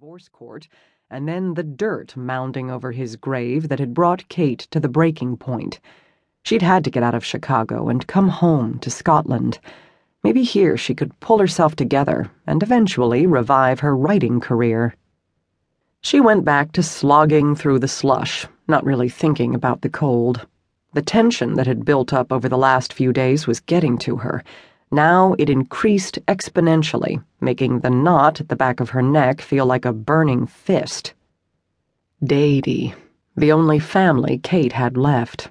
divorce court, and then the dirt mounding over his grave that had brought Cait to the breaking point. She'd had to get out of Chicago and come home to Scotland. Maybe here she could pull herself together and eventually revive her writing career. She went back to slogging through the slush, not really thinking about the cold. The tension that had built up over the last few days was getting to her now it increased exponentially, making the knot at the back of her neck feel like a burning fist. Deydie, the only family Cait had left.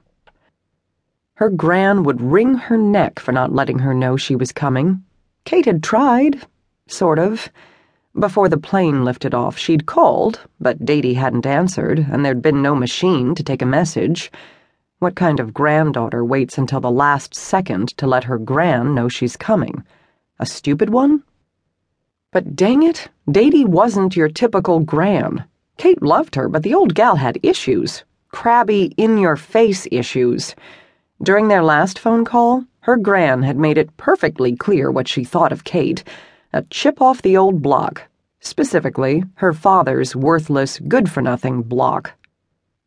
Her gran would wring her neck for not letting her know she was coming. Cait had tried, sort of. Before the plane lifted off, she'd called, but Deydie hadn't answered, and there'd been no machine to take a message. What kind of granddaughter waits until the last second to let her gran know she's coming? A stupid one? But dang it, Deydie wasn't your typical gran. Cait loved her, but the old gal had issues. Crabby, in your face issues. During their last phone call, her gran had made it perfectly clear what she thought of Cait a chip off the old block. Specifically, her father's worthless, good for nothing block.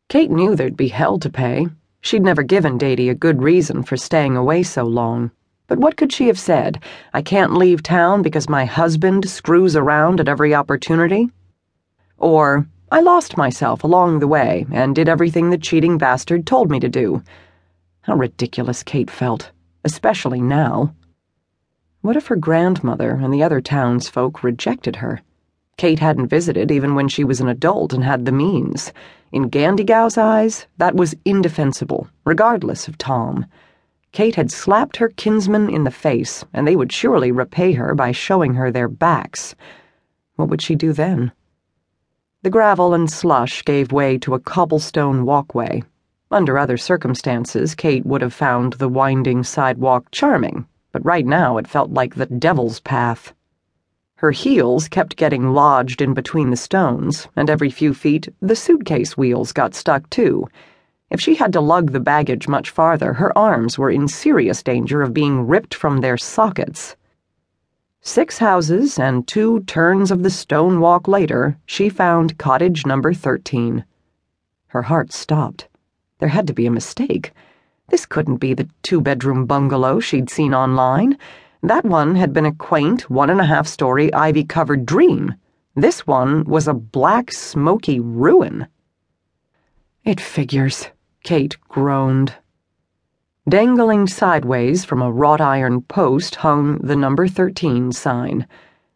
Cait knew there'd be hell to pay, She'd never given Deydie a good reason for staying away so long. But what could she have said? I can't leave town because my husband screws around at every opportunity? Or, I lost myself along the way and did everything the cheating bastard told me to do. How ridiculous Cait felt, especially now. What if her grandmother and the other townsfolk rejected her? Cait hadn't visited even when she was an adult and had the means. In Gandiegow's eyes, that was indefensible, regardless of Tom. Cait had slapped her kinsman in the face, and they would surely repay her by showing her their backs. What would she do then? The gravel and slush gave way to a cobblestone walkway. Under other circumstances, Cait would have found the winding sidewalk charming, but right now it felt like the devil's path. Her heels kept getting lodged in between the stones, and every few feet the suitcase wheels got stuck too. If she had to lug the baggage much farther, her arms were in serious danger of being ripped from their sockets. Six houses and two turns of the stone walk later, she found cottage number 13. Her heart stopped. There had to be a mistake. This couldn't be the two bedroom bungalow she'd seen online. That one had been a quaint, one and a half story, ivy covered dream. This one was a black, smoky ruin. It figures, Kate groaned. Dangling sideways from a wrought iron post hung the number 13 sign.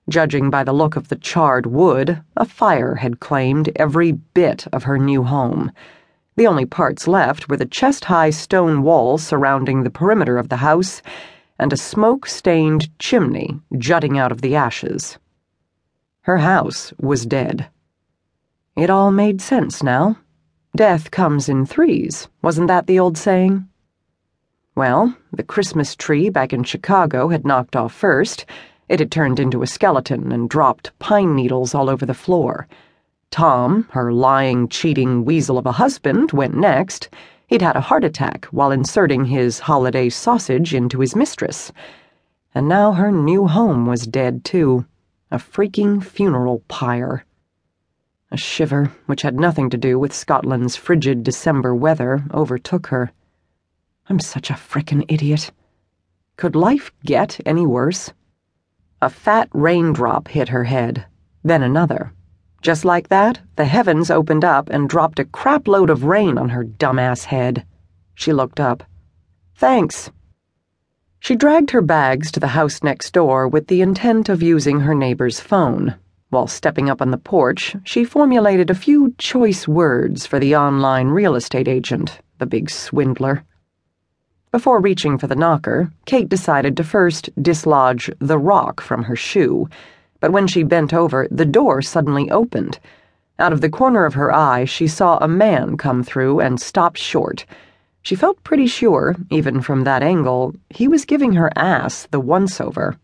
Judging by the look of the charred wood, a fire had claimed every bit of her new home. The only parts left were the chest high stone walls surrounding the perimeter of the house and a smoke stained chimney jutting out of the ashes. Her house was dead. It all made sense now. Death comes in threes, wasn't that the old saying? Well, the Christmas tree back in Chicago had knocked off first. It had turned into a skeleton and dropped pine needles all over the floor. Tom, her lying, cheating weasel of a husband, went next He'd had a heart attack while inserting his holiday sausage into his mistress. And now her new home was dead, too. A freaking funeral pyre. A shiver, which had nothing to do with Scotland's frigid December weather, overtook her. I'm such a frickin' idiot. Could life get any worse? A fat raindrop hit her head, then another. Just like that, the heavens opened up and dropped a crapload of rain on her dumbass head. She looked up. Thanks. She dragged her bags to the house next door with the intent of using her neighbor's phone. While stepping up on the porch, she formulated a few choice words for the online real estate agent, the big swindler. Before reaching for the knocker, Cait decided to first dislodge the rock from her shoe but when she bent over, the door suddenly opened. Out of the corner of her eye, she saw a man come through and stop short. She felt pretty sure, even from that angle, he was giving her ass the once over.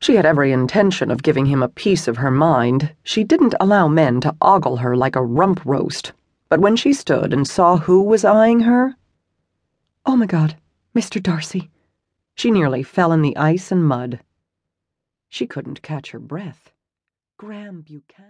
She had every intention of giving him a piece of her mind. She didn't allow men to ogle her like a rump roast. But when she stood and saw who was eyeing her, oh my God, Mr. Darcy, she nearly fell in the ice and mud. She couldn't catch her breath. Graham Buchanan.